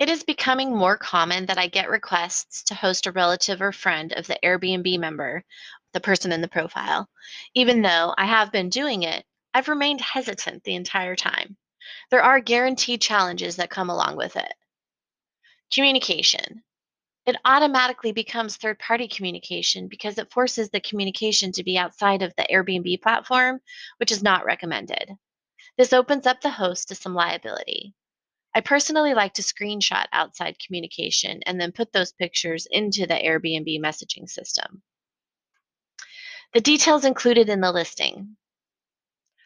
It is becoming more common that I get requests to host a relative or friend of the Airbnb member, the person in the profile. Even though I have been doing it, I've remained hesitant the entire time. There are guaranteed challenges that come along with it. Communication. It automatically becomes third party communication because it forces the communication to be outside of the Airbnb platform, which is not recommended. This opens up the host to some liability. I personally like to screenshot outside communication and then put those pictures into the Airbnb messaging system. The details included in the listing.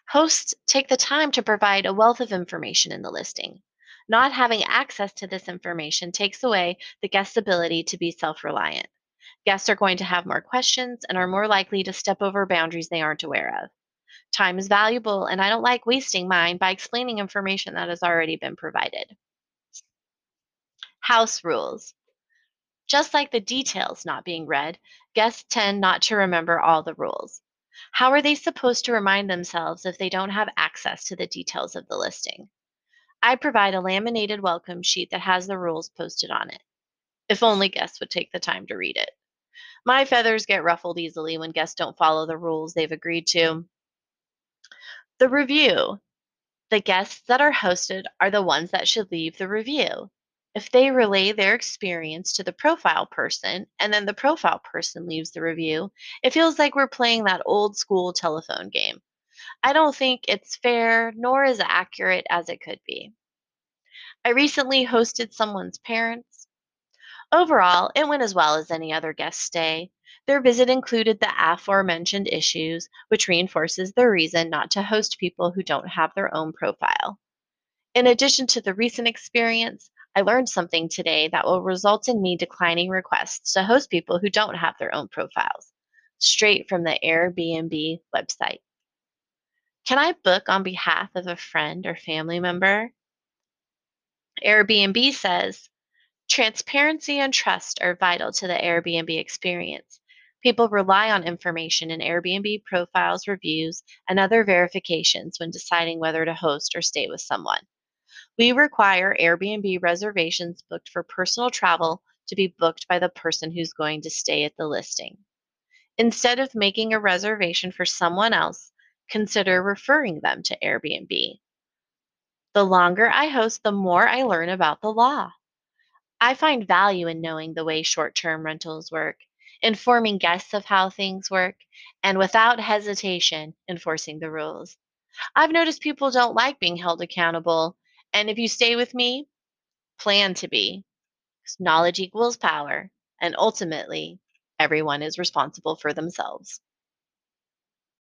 Hosts take the time to provide a wealth of information in the listing. Not having access to this information takes away the guest's ability to be self reliant. Guests are going to have more questions and are more likely to step over boundaries they aren't aware of. Time is valuable, and I don't like wasting mine by explaining information that has already been provided. House rules. Just like the details not being read, guests tend not to remember all the rules. How are they supposed to remind themselves if they don't have access to the details of the listing? I provide a laminated welcome sheet that has the rules posted on it. If only guests would take the time to read it. My feathers get ruffled easily when guests don't follow the rules they've agreed to. The review. The guests that are hosted are the ones that should leave the review. If they relay their experience to the profile person and then the profile person leaves the review, it feels like we're playing that old school telephone game. I don't think it's fair nor as accurate as it could be. I recently hosted someone's parents. Overall, it went as well as any other guest stay. Their visit included the aforementioned issues, which reinforces the reason not to host people who don't have their own profile. In addition to the recent experience, I learned something today that will result in me declining requests to host people who don't have their own profiles, straight from the Airbnb website. Can I book on behalf of a friend or family member? Airbnb says transparency and trust are vital to the Airbnb experience. People rely on information in Airbnb profiles, reviews, and other verifications when deciding whether to host or stay with someone. We require Airbnb reservations booked for personal travel to be booked by the person who's going to stay at the listing. Instead of making a reservation for someone else, consider referring them to Airbnb. The longer I host, the more I learn about the law. I find value in knowing the way short term rentals work informing guests of how things work, and without hesitation, enforcing the rules. I've noticed people don't like being held accountable, and if you stay with me, plan to be. Knowledge equals power, and ultimately, everyone is responsible for themselves.